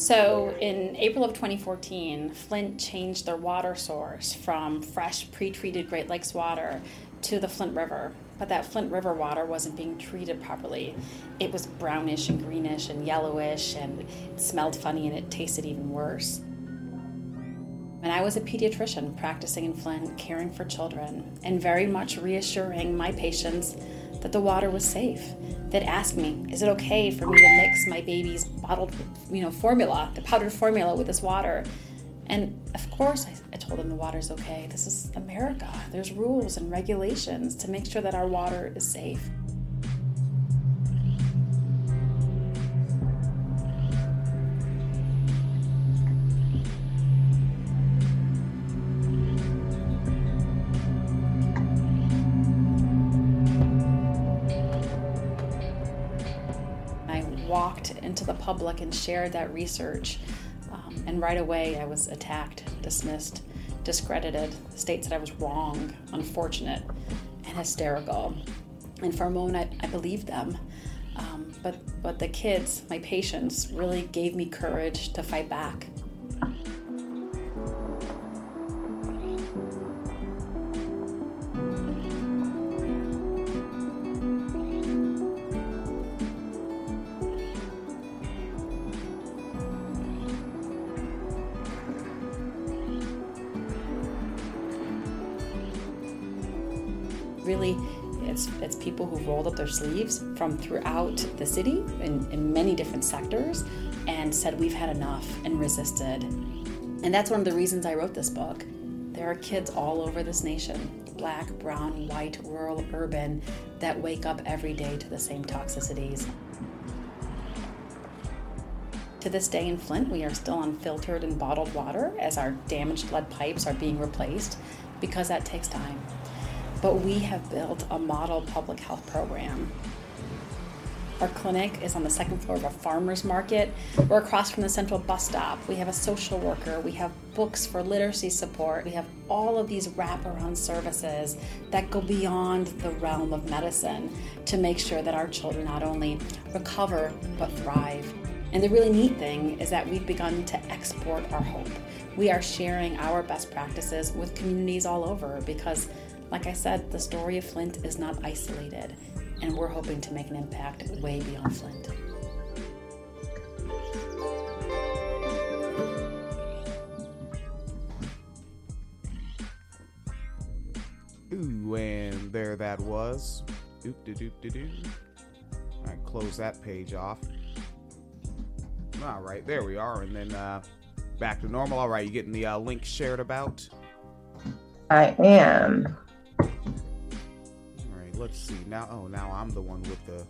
So, in April of 2014, Flint changed their water source from fresh, pre treated Great Lakes water to the Flint River. But that Flint River water wasn't being treated properly. It was brownish and greenish and yellowish, and it smelled funny and it tasted even worse. And I was a pediatrician practicing in Flint, caring for children, and very much reassuring my patients that the water was safe. That asked me, is it okay for me to mix my baby's bottled, you know, formula, the powdered formula with this water? And of course, I, I told them the water's okay. This is America. There's rules and regulations to make sure that our water is safe. Into the public and shared that research. Um, and right away, I was attacked, dismissed, discredited. The state said I was wrong, unfortunate, and hysterical. And for a moment, I, I believed them. Um, but, but the kids, my patients, really gave me courage to fight back. Their sleeves from throughout the city in, in many different sectors and said we've had enough and resisted. And that's one of the reasons i wrote this book. There are kids all over this nation black brown white rural urban that wake up every day to the same toxicities. To this day in Flint, we are still on filtered and bottled water as our damaged lead pipes are being replaced because that takes time but we have built a model public health program. Our clinic is on the second floor of a farmer's market. We're across from the central bus stop. We have a social worker. We have books for literacy support. We have all of these wraparound services that go beyond the realm of medicine to make sure that our children not only recover but thrive. And the really neat thing is that we've begun to export our hope. We are sharing our best practices with communities all over because like I said, the story of Flint is not isolated, and we're hoping to make an impact way beyond Flint. Ooh, and there that was. Doop doo doop doo doo. All right, close that page off. All right, there we are, and then uh, back to normal. All right, you getting the uh, link shared about? I am let's see. Now, oh, now I'm the one with the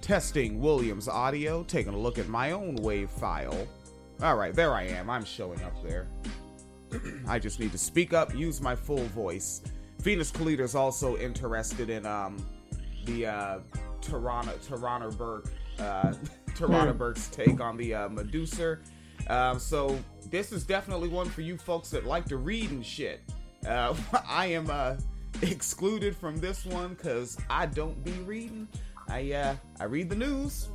testing Williams audio, taking a look at my own wave file. All right, there I am. I'm showing up there. I just need to speak up, use my full voice. Phoenix Calida is also interested in um, the uh, Tarana Tarana Burke uh, Tarana hmm. Burke's take on the uh, Medusa. Um, so this is definitely one for you folks that like to read and shit. Uh, I am uh, excluded from this one because I don't be reading. I uh, I read the news,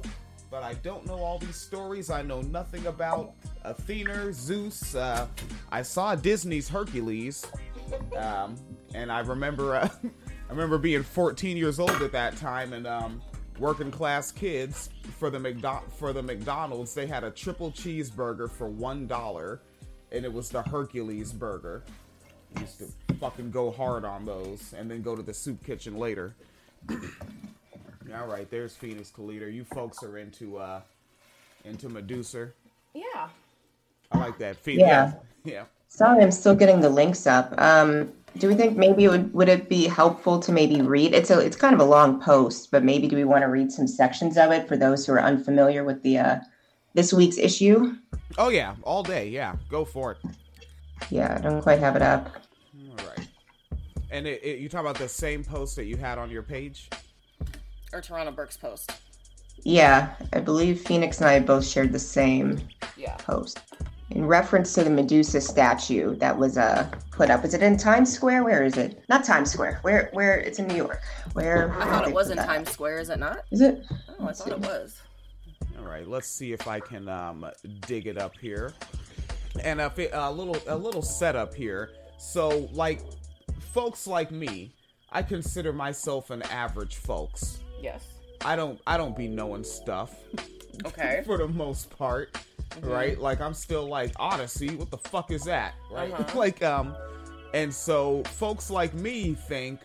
but I don't know all these stories. I know nothing about Athena, Zeus. Uh, I saw Disney's Hercules, um, and I remember uh, I remember being 14 years old at that time and um, working class kids for the McDo- for the McDonald's. They had a triple cheeseburger for one dollar, and it was the Hercules burger. Used to fucking go hard on those and then go to the soup kitchen later. All right, there's Phoenix Calida. You folks are into uh into Medusa. Yeah. I like that. Phoenix. Yeah. Yeah. Sorry, I'm still getting the links up. Um, do we think maybe it would would it be helpful to maybe read? It's a it's kind of a long post, but maybe do we want to read some sections of it for those who are unfamiliar with the uh, this week's issue? Oh yeah, all day. Yeah, go for it. Yeah, I don't quite have it up. And it, it, you talk about the same post that you had on your page, or Tarana Burke's post. Yeah, I believe Phoenix and I both shared the same yeah. post in reference to the Medusa statue that was uh, put up. Is it in Times Square? Where is it? Not Times Square. Where? Where? It's in New York. Where? I thought it was in Times Square. Is it not? Is it? Oh, I thought it was. All right, let's see if I can um, dig it up here. And a, a little a little setup here. So, like, folks like me, I consider myself an average folks. Yes. I don't I don't be knowing stuff. Okay. for the most part, mm-hmm. right? Like I'm still like Odyssey. What the fuck is that? Right? Uh-huh. like um, and so folks like me think,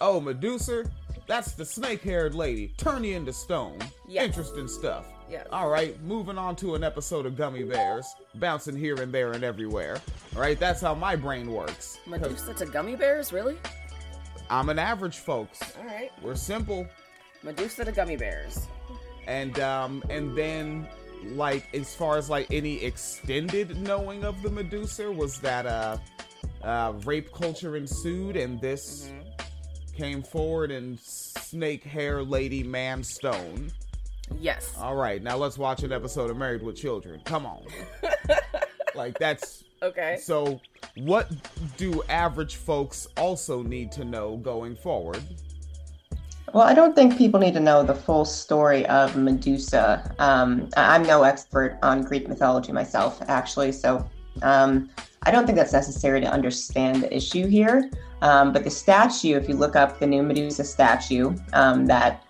oh Medusa, that's the snake-haired lady. Turn you into stone. Yes. Interesting stuff. Yes. All right, moving on to an episode of Gummy Bears, bouncing here and there and everywhere. All right, that's how my brain works. Medusa to Gummy Bears, really? I'm an average, folks. All right. We're simple. Medusa to Gummy Bears and um and then like as far as like any extended knowing of the Medusa was that uh uh rape culture ensued and this mm-hmm. came forward and snake hair lady man stone yes. All right now let's watch an episode of married with children. Come on. Like that's okay. So what do average folks also need to know going forward? Well, I don't think people need to know the full story of Medusa. Um, I'm no expert on Greek mythology myself, actually, so um, I don't think that's necessary to understand the issue here. Um, but the statue, if you look up the new Medusa statue um, that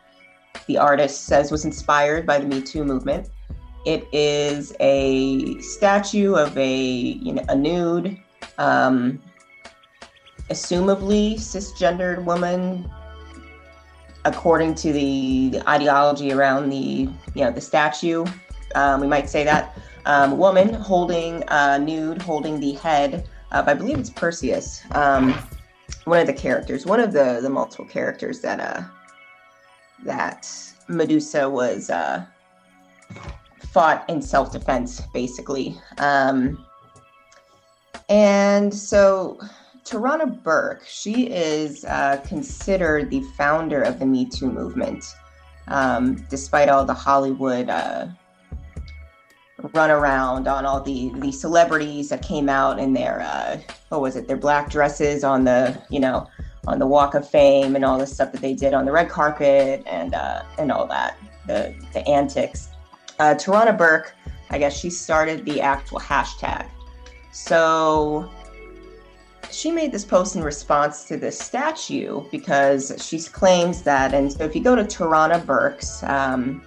the artist says was inspired by the Me Too movement, it is a statue of a you know a nude, um, assumably cisgendered woman according to the, ideology around the you know the statue, um, we might say that um, woman holding uh, nude, holding the head of I believe it's Perseus, um, one of the characters, one of the the multiple characters that uh that Medusa was uh, fought in self defense, basically. Um, and so Tarana Burke, she is uh, considered the founder of the Me Too movement, um, despite all the Hollywood uh, run around on all the the celebrities that came out in their uh, what was it their black dresses on the you know on the Walk of Fame and all the stuff that they did on the red carpet and uh, and all that the the antics. Uh, Tarana Burke, I guess she started the actual hashtag. So she made this post in response to this statue because she claims that, and so if you go to Tarana Burke's um,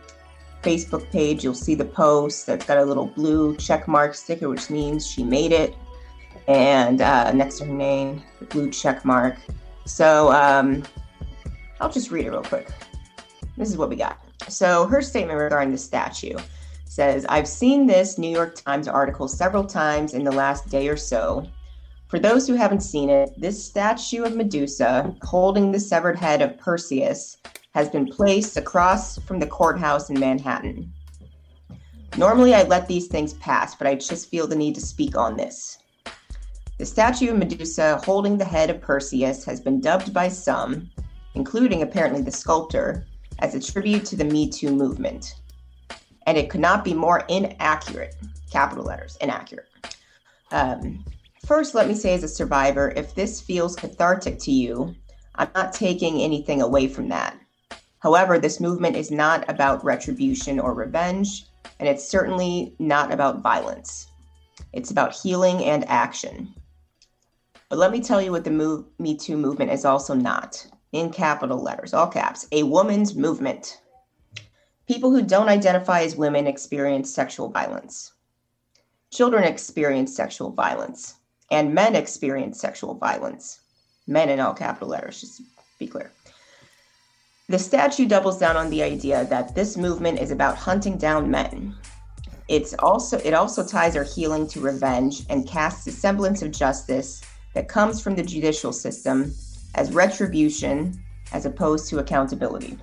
Facebook page, you'll see the post that's got a little blue check mark sticker, which means she made it, and uh, next to her name, the blue check mark. So um, I'll just read it real quick. This is what we got. So her statement regarding the statue says, I've seen this New York Times article several times in the last day or so for those who haven't seen it, this statue of Medusa holding the severed head of Perseus has been placed across from the courthouse in Manhattan. Normally, I let these things pass, but I just feel the need to speak on this. The statue of Medusa holding the head of Perseus has been dubbed by some, including apparently the sculptor, as a tribute to the Me Too movement. And it could not be more inaccurate, capital letters, inaccurate. Um, First, let me say as a survivor, if this feels cathartic to you, I'm not taking anything away from that. However, this movement is not about retribution or revenge, and it's certainly not about violence. It's about healing and action. But let me tell you what the move, Me Too movement is also not. In capital letters, all caps, a woman's movement. People who don't identify as women experience sexual violence. Children experience sexual violence and men experience sexual violence. Men in all capital letters, just be clear. The statue doubles down on the idea that this movement is about hunting down men. It's also it also ties our healing to revenge and casts a semblance of justice that comes from the judicial system as retribution as opposed to accountability.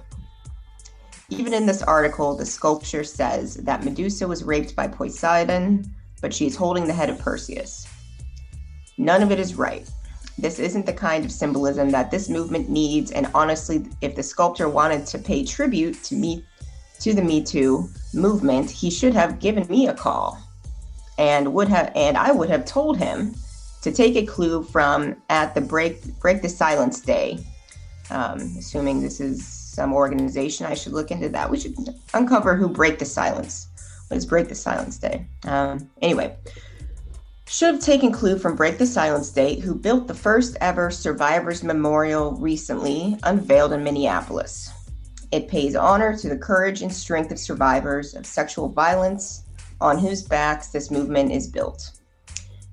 Even in this article, the sculpture says that Medusa was raped by Poseidon, but she is holding the head of Perseus. None of it is right. This isn't the kind of symbolism that this movement needs. And honestly, if the sculptor wanted to pay tribute to me, to the Me Too movement, he should have given me a call, and would have, and I would have told him to take a clue from at the break break the silence day. Um, assuming this is some organization. I should look into that. We should uncover who Break the Silence. What is Break the Silence Day? Um, anyway, should have taken clue from Break the Silence Day, who built the first ever Survivors Memorial recently unveiled in Minneapolis. It pays honor to the courage and strength of survivors of sexual violence on whose backs this movement is built.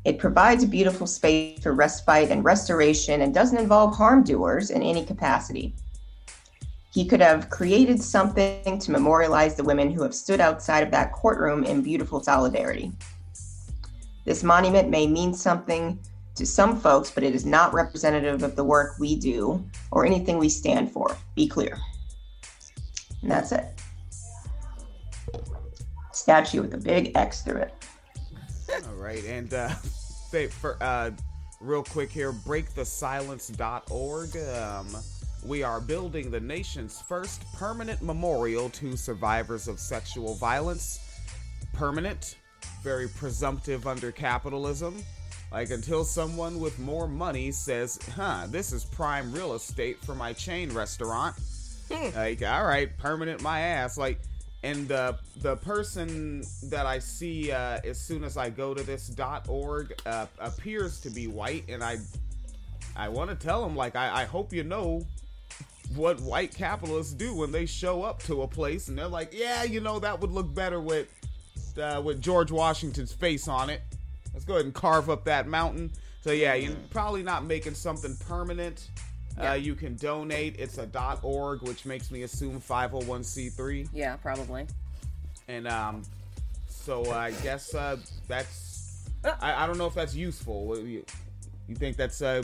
It provides a beautiful space for respite and restoration and doesn't involve harm doers in any capacity. He could have created something to memorialize the women who have stood outside of that courtroom in beautiful solidarity. This monument may mean something to some folks, but it is not representative of the work we do or anything we stand for. Be clear. And that's it. Statue with a big X through it. Right, and uh, for uh, real quick here, breakthesilence.org. Um, we are building the nation's first permanent memorial to survivors of sexual violence. Permanent, very presumptive under capitalism. Like until someone with more money says, "Huh, this is prime real estate for my chain restaurant." Hmm. like, all right, permanent my ass. Like and the the person that I see uh, as soon as I go to this dot .org uh, appears to be white, and I I want to tell him like I, I hope you know what white capitalists do when they show up to a place and they're like, yeah, you know that would look better with uh, with George Washington's face on it. Let's go ahead and carve up that mountain. So yeah, you're probably not making something permanent. Yeah. Uh, you can donate. It's a .org, which makes me assume 501c3. Yeah, probably. And um, so I guess uh, that's. Uh. I, I don't know if that's useful. You, you think that's a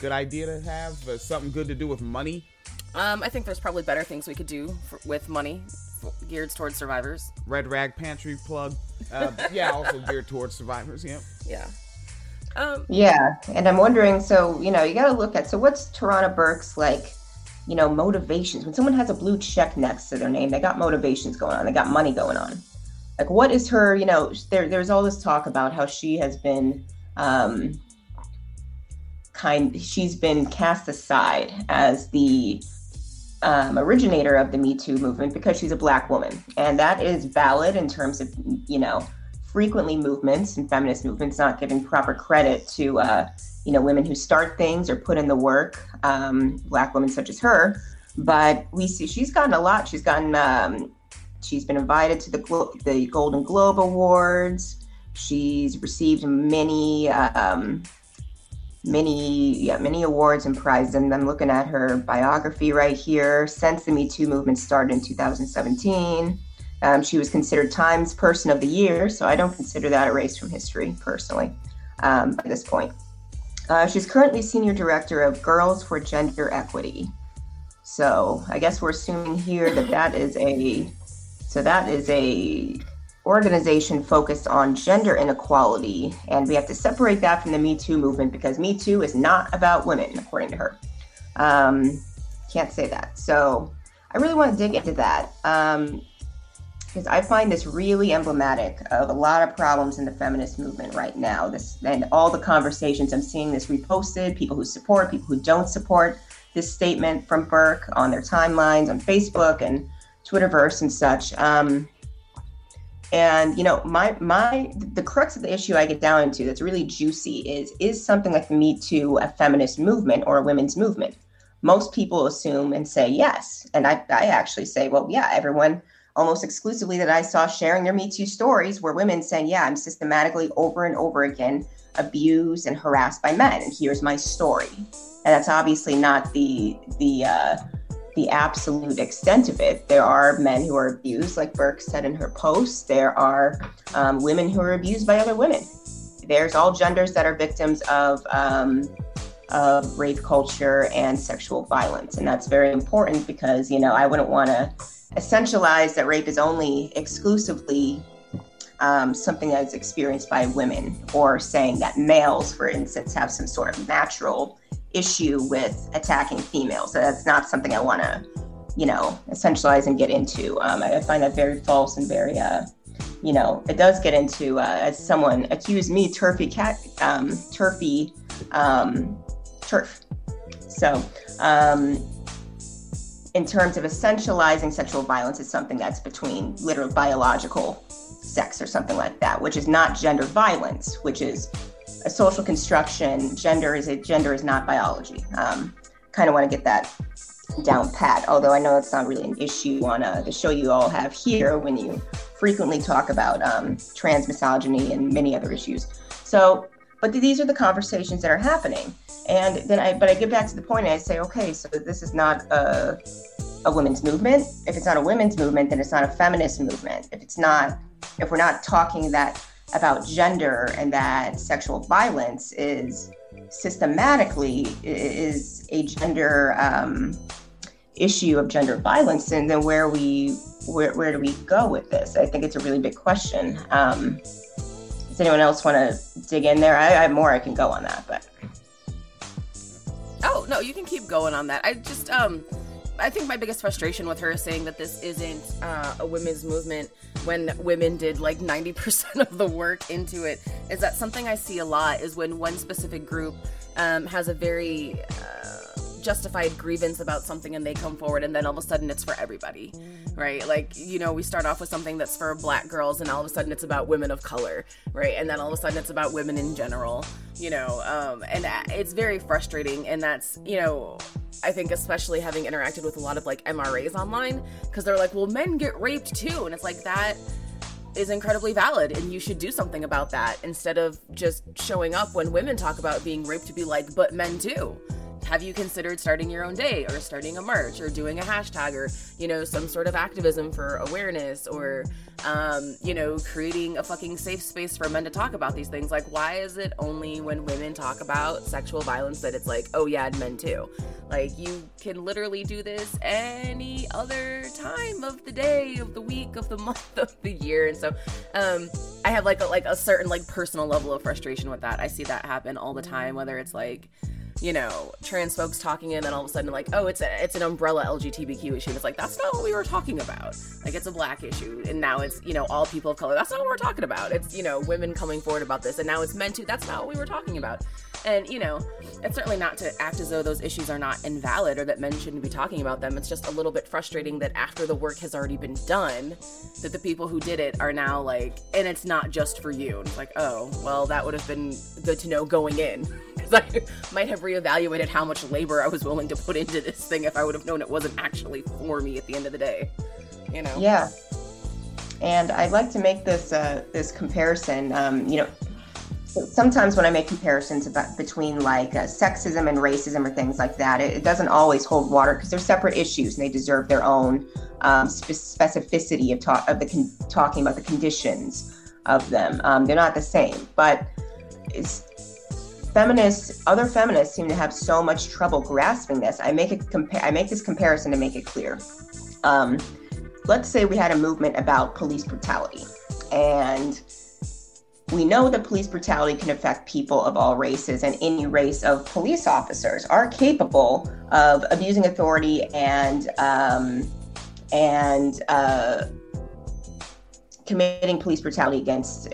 good idea to have? Uh, something good to do with money? Um, I think there's probably better things we could do for, with money geared towards survivors. Red Rag Pantry plug. Uh, yeah, also geared towards survivors. Yeah. Yeah. Um, yeah, and I'm wondering. So you know, you got to look at. So what's Tarana Burke's like? You know, motivations. When someone has a blue check next to their name, they got motivations going on. They got money going on. Like, what is her? You know, there, there's all this talk about how she has been. Um, kind she's been cast aside as the um, originator of the Me Too movement because she's a black woman, and that is valid in terms of you know frequently movements and feminist movements not giving proper credit to uh, you know women who start things or put in the work um, black women such as her. But we see she's gotten a lot. She's gotten um, she's been invited to the Glo- the golden globe awards. She's received many um, many yeah many awards and prizes. And i'm looking at her biography right here since the me too movement started in 2017 um, she was considered Times Person of the Year, so I don't consider that erased from history personally um, by this point. Uh, she's currently Senior Director of Girls for Gender Equity. So I guess we're assuming here that that is a so that is a organization focused on gender inequality, and we have to separate that from the Me Too movement because Me Too is not about women, according to her. Um, can't say that. So I really want to dig into that. Um, because I find this really emblematic of a lot of problems in the feminist movement right now. This and all the conversations I'm seeing this reposted, people who support, people who don't support this statement from Burke on their timelines on Facebook and Twitterverse and such. Um, and you know, my my the crux of the issue I get down into that's really juicy is is something like Me Too a feminist movement or a women's movement? Most people assume and say yes, and I I actually say, well, yeah, everyone almost exclusively that I saw sharing their Me Too stories were women saying, Yeah, I'm systematically over and over again abused and harassed by men. And here's my story. And that's obviously not the the uh, the absolute extent of it. There are men who are abused, like Burke said in her post. There are um, women who are abused by other women. There's all genders that are victims of um, of rape culture and sexual violence, and that's very important because you know I wouldn't want to essentialize that rape is only exclusively um, something that's experienced by women, or saying that males, for instance, have some sort of natural issue with attacking females. So that's not something I want to, you know, essentialize and get into. Um, I find that very false and very, uh, you know, it does get into, uh, as someone accused me, turfy cat, um, turfy, um, turf. So, um, in terms of essentializing sexual violence as something that's between literal biological sex or something like that, which is not gender violence, which is a social construction. Gender is a gender is not biology. Um, kind of want to get that down pat. Although I know it's not really an issue on uh, the show you all have here when you frequently talk about um, trans misogyny and many other issues. So, but these are the conversations that are happening. And then I, but I get back to the point and I say, okay, so this is not a, a women's movement. If it's not a women's movement, then it's not a feminist movement. If it's not, if we're not talking that about gender and that sexual violence is systematically is a gender um, issue of gender violence, and then where we where, where do we go with this? I think it's a really big question. Um, does anyone else want to dig in there? I, I have more I can go on that, but oh no, you can keep going on that. I just um. I think my biggest frustration with her saying that this isn't uh, a women's movement when women did like 90% of the work into it is that something I see a lot is when one specific group um, has a very uh, justified grievance about something and they come forward and then all of a sudden it's for everybody right? Like you know we start off with something that's for black girls and all of a sudden it's about women of color right? And then all of a sudden it's about women in general you know um, and it's very frustrating and that's you know I think especially having interacted with a lot of like MRAs online because they're like well men get raped too and it's like that is incredibly valid and you should do something about that instead of just showing up when women talk about being raped to be like but men too have you considered starting your own day or starting a march or doing a hashtag or you know some sort of activism for awareness or um, you know creating a fucking safe space for men to talk about these things? Like why is it only when women talk about sexual violence that it's like oh yeah and men too? Like you can literally do this any other time of the day of the week of the month of the year. And so um, i have like a, like a certain like personal level of frustration with that. I see that happen all the time whether it's like you know, trans folks talking and then all of a sudden like, oh, it's a, it's an umbrella LGBTQ issue. It's like, that's not what we were talking about. Like it's a black issue. And now it's, you know, all people of color. That's not what we're talking about. It's, you know, women coming forward about this. And now it's meant to. That's not what we were talking about. And, you know, it's certainly not to act as though those issues are not invalid or that men shouldn't be talking about them. It's just a little bit frustrating that after the work has already been done, that the people who did it are now like, and it's not just for you. And it's like, oh, well, that would have been good to know going in. Because I might have reevaluated how much labor I was willing to put into this thing if I would have known it wasn't actually for me at the end of the day. You know? Yeah. And I'd like to make this uh, this comparison. Um, you know, sometimes when I make comparisons about between like uh, sexism and racism or things like that, it, it doesn't always hold water because they're separate issues and they deserve their own um, specificity of, talk, of the con- talking about the conditions of them. Um, they're not the same, but it's feminists, other feminists seem to have so much trouble grasping this. I make a compare. I make this comparison to make it clear. Um, let's say we had a movement about police brutality, and we know that police brutality can affect people of all races, and any race of police officers are capable of abusing authority and um, and uh, committing police brutality against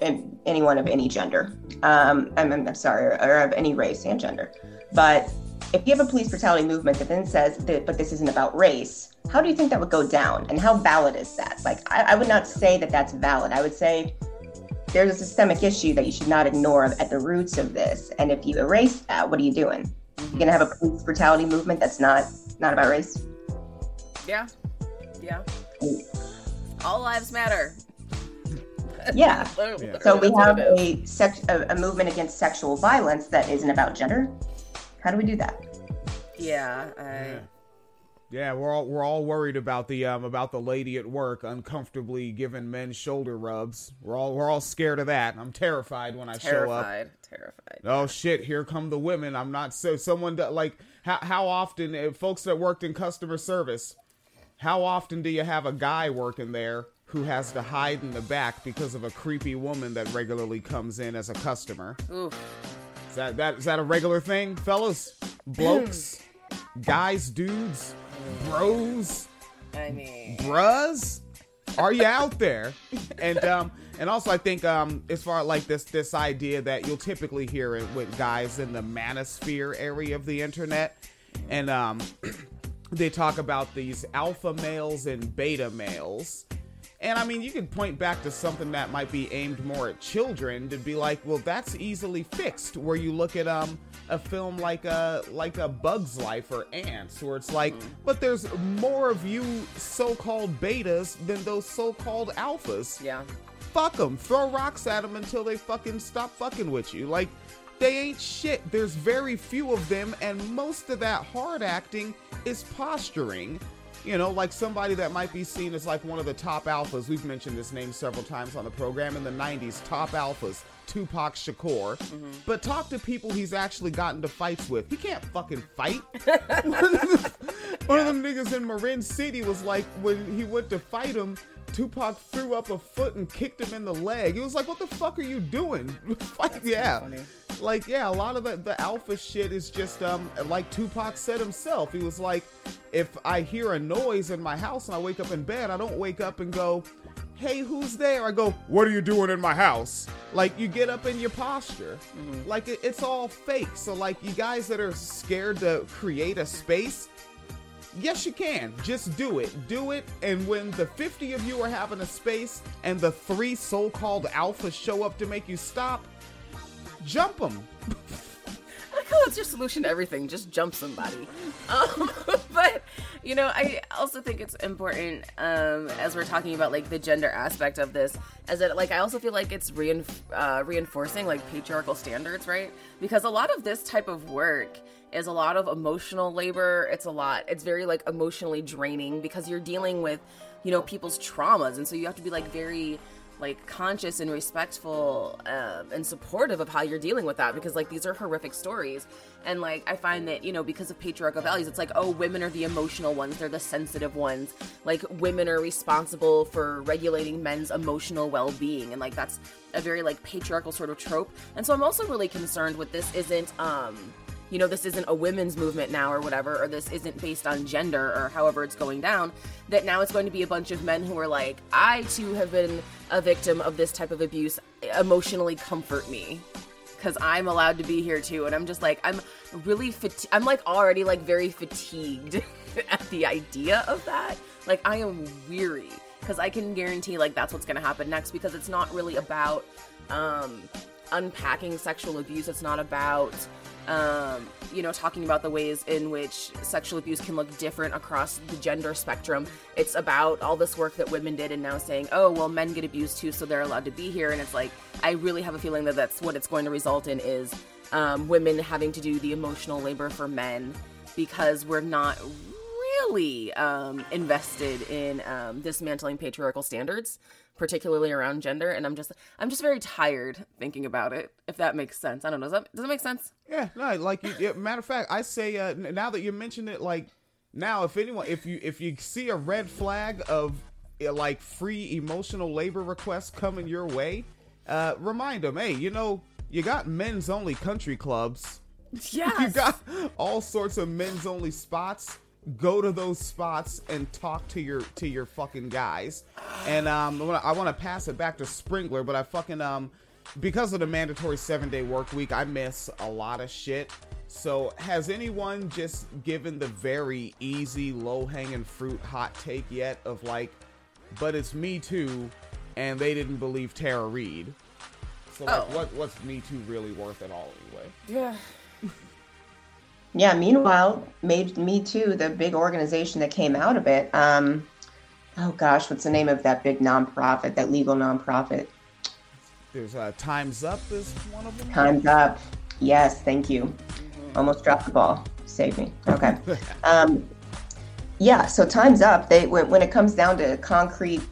anyone of any gender. Um, I'm, I'm, sorry, or of any race and gender. But if you have a police brutality movement that then says that, but this isn't about race, how do you think that would go down? And how valid is that? Like, I, I would not say that that's valid. I would say there's a systemic issue that you should not ignore at the roots of this. And if you erase that, what are you doing? You're gonna have a police brutality movement that's not not about race. Yeah, yeah. All lives matter. Yeah. yeah. So we have a, sex, a, a movement against sexual violence that isn't about gender. How do we do that? Yeah, I... yeah. Yeah, we're all we're all worried about the um about the lady at work uncomfortably giving men shoulder rubs. We're all we're all scared of that. I'm terrified when I terrified, show up. Terrified. Oh shit! Here come the women. I'm not so someone that like how how often folks that worked in customer service, how often do you have a guy working there who has to hide in the back because of a creepy woman that regularly comes in as a customer. Oof. Is that that is that a regular thing, fellas? Blokes, guys, dudes, bros. I mean, brus. Are you out there? And um, and also I think um, as far like this this idea that you'll typically hear it with guys in the manosphere area of the internet, and um, they talk about these alpha males and beta males. And I mean, you can point back to something that might be aimed more at children to be like, well, that's easily fixed. Where you look at um a film like a like a Bug's Life or Ants, where it's like, mm-hmm. but there's more of you so-called betas than those so-called alphas. Yeah. Fuck them. Throw rocks at them until they fucking stop fucking with you. Like, they ain't shit. There's very few of them, and most of that hard acting is posturing. You know, like somebody that might be seen as like one of the top alphas. We've mentioned this name several times on the program in the 90s. Top alphas, Tupac Shakur. Mm-hmm. But talk to people he's actually gotten to fights with. He can't fucking fight. one of them niggas in Marin City was like, when he went to fight him, Tupac threw up a foot and kicked him in the leg. He was like, "What the fuck are you doing?" yeah, like yeah, a lot of the, the alpha shit is just um like Tupac said himself. He was like, "If I hear a noise in my house and I wake up in bed, I don't wake up and go." Hey, who's there? I go, what are you doing in my house? Like, you get up in your posture. Mm-hmm. Like, it, it's all fake. So, like, you guys that are scared to create a space, Yes, you can. Just do it. Do it. And when the 50 of you are having a space and the three so called alphas show up to make you stop, jump them. Like how that's your solution to everything. Just jump somebody. Um, but, you know, I also think it's important um, as we're talking about like the gender aspect of this, as it like I also feel like it's reinf- uh, reinforcing like patriarchal standards, right? Because a lot of this type of work is a lot of emotional labor. It's a lot. It's very like emotionally draining because you're dealing with, you know, people's traumas, and so you have to be like very like conscious and respectful um, and supportive of how you're dealing with that because like these are horrific stories. And like i find that you know because of patriarchal values it's like oh women are the emotional ones they're the sensitive ones. Like women are responsible for regulating men's emotional well-being and like that's a very like patriarchal sort of trope. And so i'm also really concerned with this isn't um you know, this isn't a women's movement now or whatever, or this isn't based on gender or however it's going down, that now it's going to be a bunch of men who are like, I too have been a victim of this type of abuse. Emotionally comfort me. Because I'm allowed to be here too. And I'm just like, I'm really, fati- I'm like already like very fatigued at the idea of that. Like, I am weary. Because I can guarantee like that's what's going to happen next because it's not really about um, unpacking sexual abuse. It's not about um, you know, talking about the ways in which sexual abuse can look different across the gender spectrum. It's about all this work that women did and now saying, oh, well, men get abused too, so they're allowed to be here. And it's like, I really have a feeling that that's what it's going to result in is um, women having to do the emotional labor for men because we're not really um, invested in um, dismantling patriarchal standards particularly around gender and i'm just i'm just very tired thinking about it if that makes sense. I don't know does that, does that make sense? Yeah no like you, yeah, matter of fact i say uh, now that you mentioned it like now if anyone if you if you see a red flag of uh, like free emotional labor requests coming your way uh remind them hey you know you got men's only country clubs. Yeah you got all sorts of men's only spots go to those spots and talk to your to your fucking guys. And um, I want to pass it back to Sprengeler, but I fucking um, because of the mandatory seven day work week, I miss a lot of shit. So has anyone just given the very easy, low hanging fruit hot take yet of like, but it's Me Too, and they didn't believe Tara Reade. So like, oh. what what's Me Too really worth at all anyway? Yeah. Yeah. Meanwhile, made Me Too, the big organization that came out of it. Um, oh gosh, what's the name of that big nonprofit, that legal nonprofit? There's uh, Times Up is one of them. Times Up. Yes, thank you. Mm-hmm. Almost dropped the ball. Save me. Okay. um, yeah. So Times Up. They when, when it comes down to concrete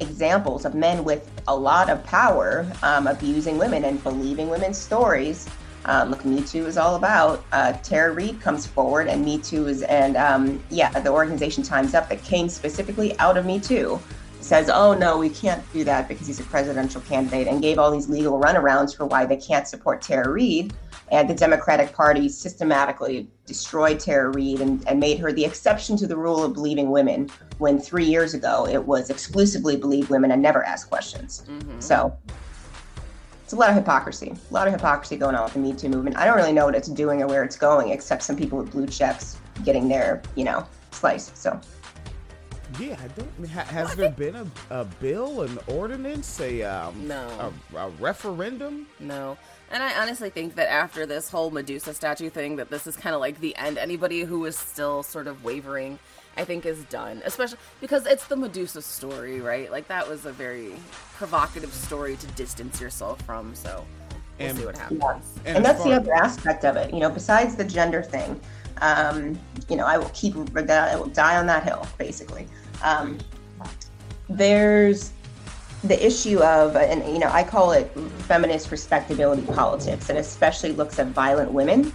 examples of men with a lot of power um, abusing women and believing women's stories um, look, Me Too is all about. Uh, Tara Reade comes forward, and Me Too is, and um, yeah, the organization Time's Up that came specifically out of Me Too says, oh no, we can't do that because he's a presidential candidate, and gave all these legal runarounds for why they can't support Tara Reade. And the Democratic Party systematically destroyed Tara Reade and, and made her the exception to the rule of believing women, when three years ago it was exclusively believe women and never ask questions. Mm-hmm. So it's a lot of hypocrisy. A lot of hypocrisy going on with the Me Too movement. I don't really know what it's doing or where it's going, except some people with blue checks getting their you know slice. So Yeah, I don't. Ha, has there been a, a bill, an ordinance, a um, No. a, a referendum? No. And I honestly think that after this whole Medusa statue thing, that this is kind of like the end. Anybody who is still sort of wavering, I think, is done. Especially because it's the Medusa story, right? Like that was a very provocative story to distance yourself from. So we'll And- see what happens. Yeah. And and, as that's the other aspect of it. You know, besides the gender thing, um, you know, I will keep, I will die on that hill, basically. Um, there's the issue of, and you know, I call it feminist respectability politics, and especially looks at violent women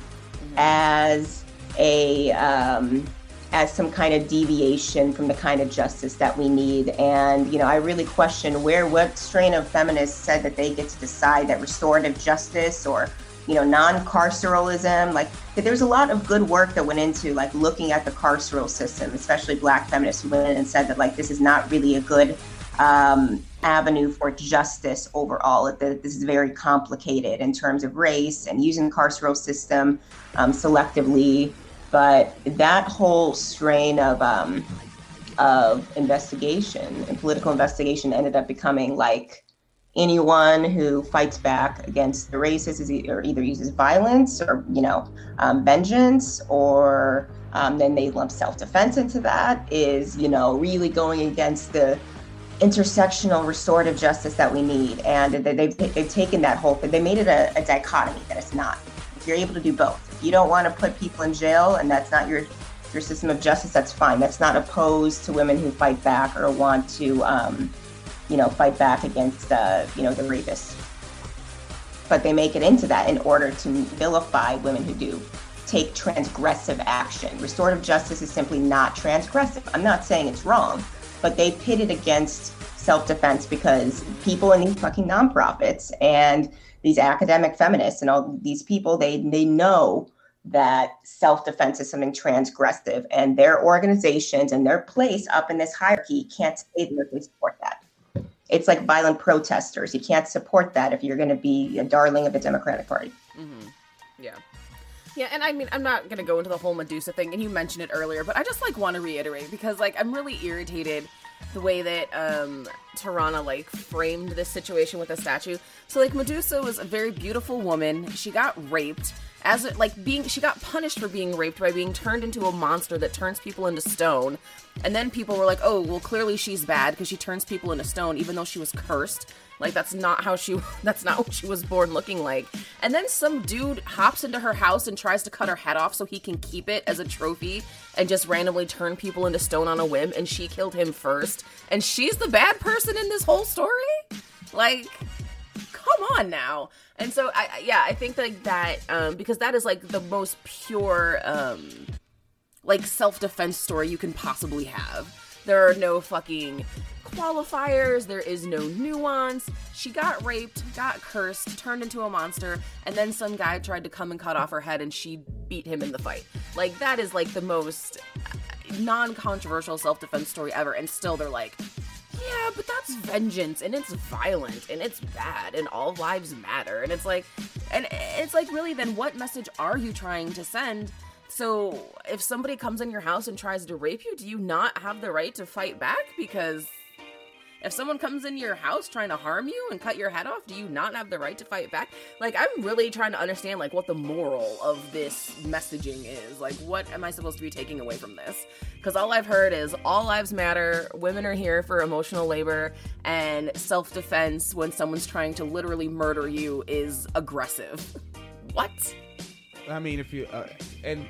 as a um, as some kind of deviation from the kind of justice that we need. And you know, I really question where what strain of feminists said that they get to decide that restorative justice or you know non-carceralism like there's a lot of good work that went into like looking at the carceral system especially black feminists who went and said that like this is not really a good um, avenue for justice overall. That this is very complicated in terms of race and using the carceral system um, selectively. But that whole strain of um, of investigation and political investigation ended up becoming like anyone who fights back against the racists is either, either uses violence or you know um, vengeance or um, then they lump self-defense into that is you know really going against the intersectional restorative justice that we need. And they- they've, they've taken that whole thing they made it a, a dichotomy that it's not. You're able to do both you don't want to put people in jail and that's not your your system of justice that's fine. That's not opposed to women who fight back or want to um, you know fight back against uh, you know the rapists. But they make it into that in order to vilify women who do. Take transgressive action. Restorative justice is simply not transgressive. I'm not saying it's wrong but they pit it against self-defense because people in these fucking nonprofits and these academic feminists and all these people they they know that self-defense is something transgressive and their organizations and their place up in this hierarchy can't say that they support that it's like violent protesters you can't support that if you're going to be a darling of the democratic party hmm Yeah. Yeah, and I mean, I'm not gonna go into the whole Medusa thing, and you mentioned it earlier, but I just like want to reiterate because like I'm really irritated the way that um Tarana like framed this situation with the statue. So like Medusa was a very beautiful woman. She got raped as it, like being she got punished for being raped by being turned into a monster that turns people into stone. And then people were like, "Oh, well clearly she's bad because she turns people into stone even though she was cursed." Like that's not how she that's not what she was born looking like. And then some dude hops into her house and tries to cut her head off so he can keep it as a trophy and just randomly turn people into stone on a whim and she killed him first. And she's the bad person in this whole story? Like come on now. And so I yeah, I think like that um because that is like the most pure um like self-defense story you can possibly have. There are no fucking qualifiers, there is no nuance. She got raped, got cursed, turned into a monster, and then some guy tried to come and cut off her head and she beat him in the fight. Like that is like the most non-controversial self-defense story ever and still they're like yeah, but that's vengeance and it's violent and it's bad and all lives matter. And it's like, and it's like, really, then what message are you trying to send? So if somebody comes in your house and tries to rape you, do you not have the right to fight back? Because if someone comes in your house trying to harm you and cut your head off, do you not have the right to fight back? Like I'm really trying to understand like what the moral of this messaging is. Like what am I supposed to be taking away from this? Cuz all I've heard is all lives matter, women are here for emotional labor and self-defense when someone's trying to literally murder you is aggressive. What? I mean, if you uh, and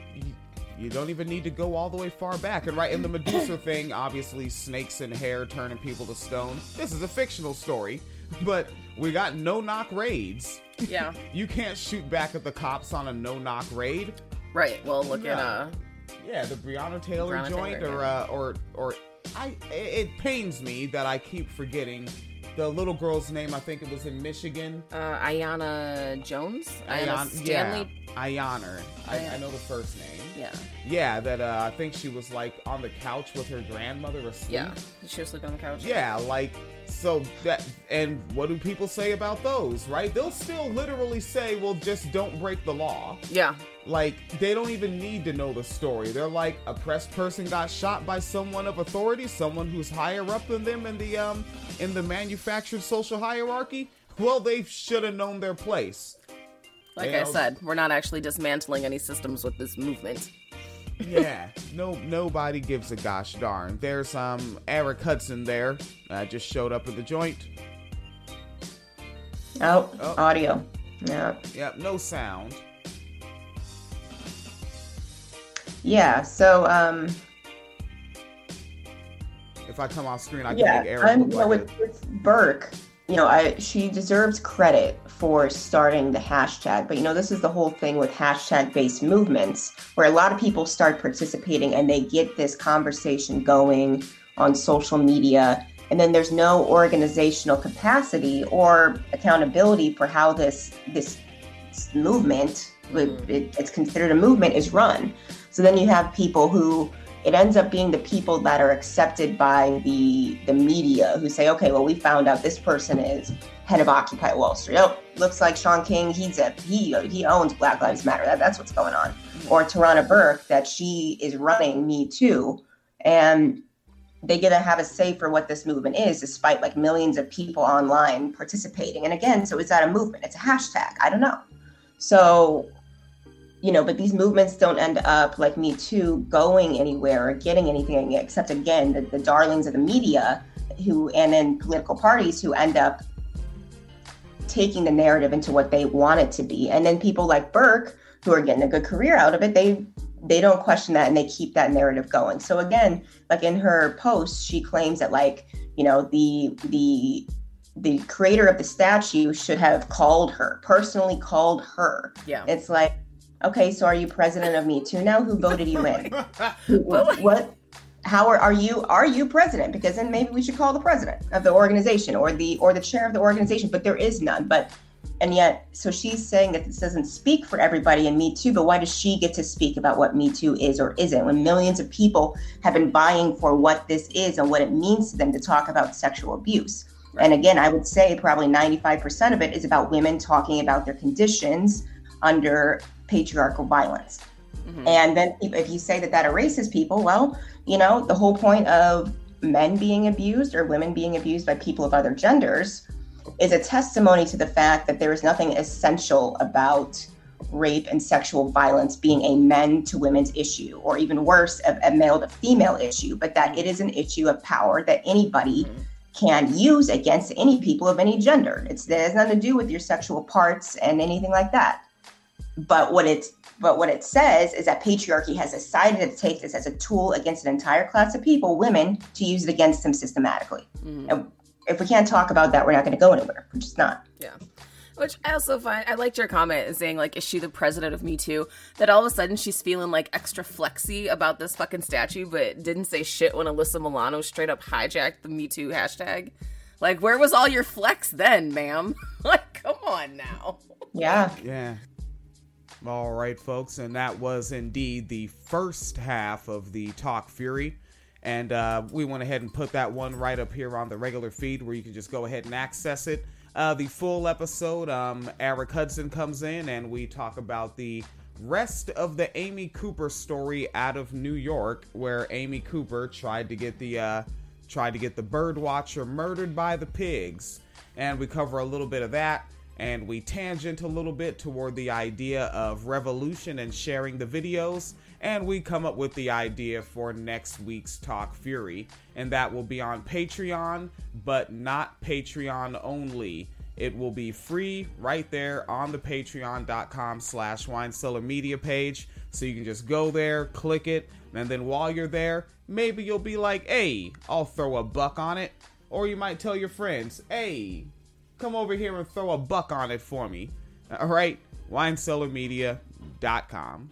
you, don't even need to go all the way far back. And right in the Medusa thing, obviously snakes and hair turning people to stone. This is a fictional story, but we got no knock raids. Yeah. You can't shoot back at the cops on a no knock raid. right. Well, look at Yeah. uh Yeah, the Breonna Taylor Breonna joint, Taylor, or yeah. uh, or or I. It pains me that I keep forgetting the little girl's name. I think it was in Michigan. uh Aiyana Jones, Aiyana Ayan- Stanley. Yeah. I, I know the first name. Yeah. Yeah, that uh, I think she was like on the couch with her grandmother asleep. Yeah. She was sleeping on the couch. Yeah, like so that and what do people say about those, right? They'll still literally say, "Well, just don't break the law." Yeah. Like they don't even need to know the story. They're like a press person got shot by someone of authority, someone who's higher up than them in the um in the manufactured social hierarchy. Well, they should have known their place. Like Yeah, I said, we're not actually dismantling any systems with this movement. yeah, no, nobody gives a gosh darn. There's um Eric Hudson there, uh, just showed up at the joint. Oh, Oh. audio. Yeah. Yep, no sound. Yeah. So, um, If I come off screen, I can yeah, make Eric I'm, look you know, like with, with Burke, you know, I she deserves credit for starting the hashtag. But you know, this is the whole thing with hashtag-based movements, where a lot of people start participating and they get this conversation going on social media, and then there's no organizational capacity or accountability for how this this movement, it, it's considered a movement, is run. So then you have people who it ends up being the people that are accepted by the the media who say, okay, well, we found out this person is head of Occupy Wall Street. Oh, looks like Shaun King. He's a he he owns Black Lives Matter. That, that's what's going on. Or Tarana Burke that she is running Me Too, and they get to have a say for what this movement is, despite like millions of people online participating. And again, so is that a movement? It's a hashtag. I don't know. So you know, but these movements don't end up like Me Too going anywhere or getting anything except again the, the darlings of the media who and then political parties who end up taking the narrative into what they want it to be. And then people like Burke who are getting a good career out of it, they they don't question that and they keep that narrative going. So again, like in her post, she claims that like, you know, the the the creator of the statue should have called her, personally called her. Yeah. It's like, okay, so are you president of Me Too now? Who voted you in? Who- what? How are, are you are you president? Because then maybe we should call the president of the organization or the or the chair of the organization. But there is none. But and yet, so she's saying that this doesn't speak for everybody in Me Too. But why does she get to speak about what Me Too is or isn't when millions of people have been buying for what this is and what it means to them to talk about sexual abuse? And again, I would say probably 95% of it is about women talking about their conditions under patriarchal violence. Mhm. And then if if you say that that erases people, well, you know, the whole point of men being abused or women being abused by people of other genders is a testimony to the fact that there is nothing essential about rape and sexual violence being a men to women's issue, or even worse, a, a male to female issue, but that it is an issue of power that anybody Mhm. can use against any people of any gender. It's, it has nothing to do with your sexual parts and anything like that. But what it's but what it says is that patriarchy has decided to take this as a tool against an entire class of people, women, to use it against them systematically. Mhm. And if we can't talk about that, we're not going to go anywhere. We're just not. Yeah. Which I also find I liked your comment saying like, is she the president of Me Too? That all of a sudden she's feeling like extra flexy about this fucking statue, but didn't say shit when Alyssa Milano straight up hijacked the Me Too hashtag. Like, where was all your flex then, ma'am? like, come on now. Yeah. Yeah. All right, folks, and that was indeed the first half of the Talk Furie. And uh, we went ahead and put that one right up here on the regular feed where you can just go ahead and access it. Uh, the full episode, um, Eric Hudson comes in and we talk about the rest of the Amy Cooper story out of New York, where Amy Cooper tried to get the uh, tried to get the bird watcher murdered by the pigs, and we cover a little bit of that and we tangent a little bit toward the idea of revolution and sharing the videos. And we come up with the idea for next week's talk furie. And that will be on patreon but not patreon only. It will be free right there on the patreon.com slash wine media page. So you can just go there click it and then while you're there maybe you'll be like hey i'll throw a buck on it. Or you might tell your friends hey come over here and throw a buck on it for me. All right, winecellarmedia.com.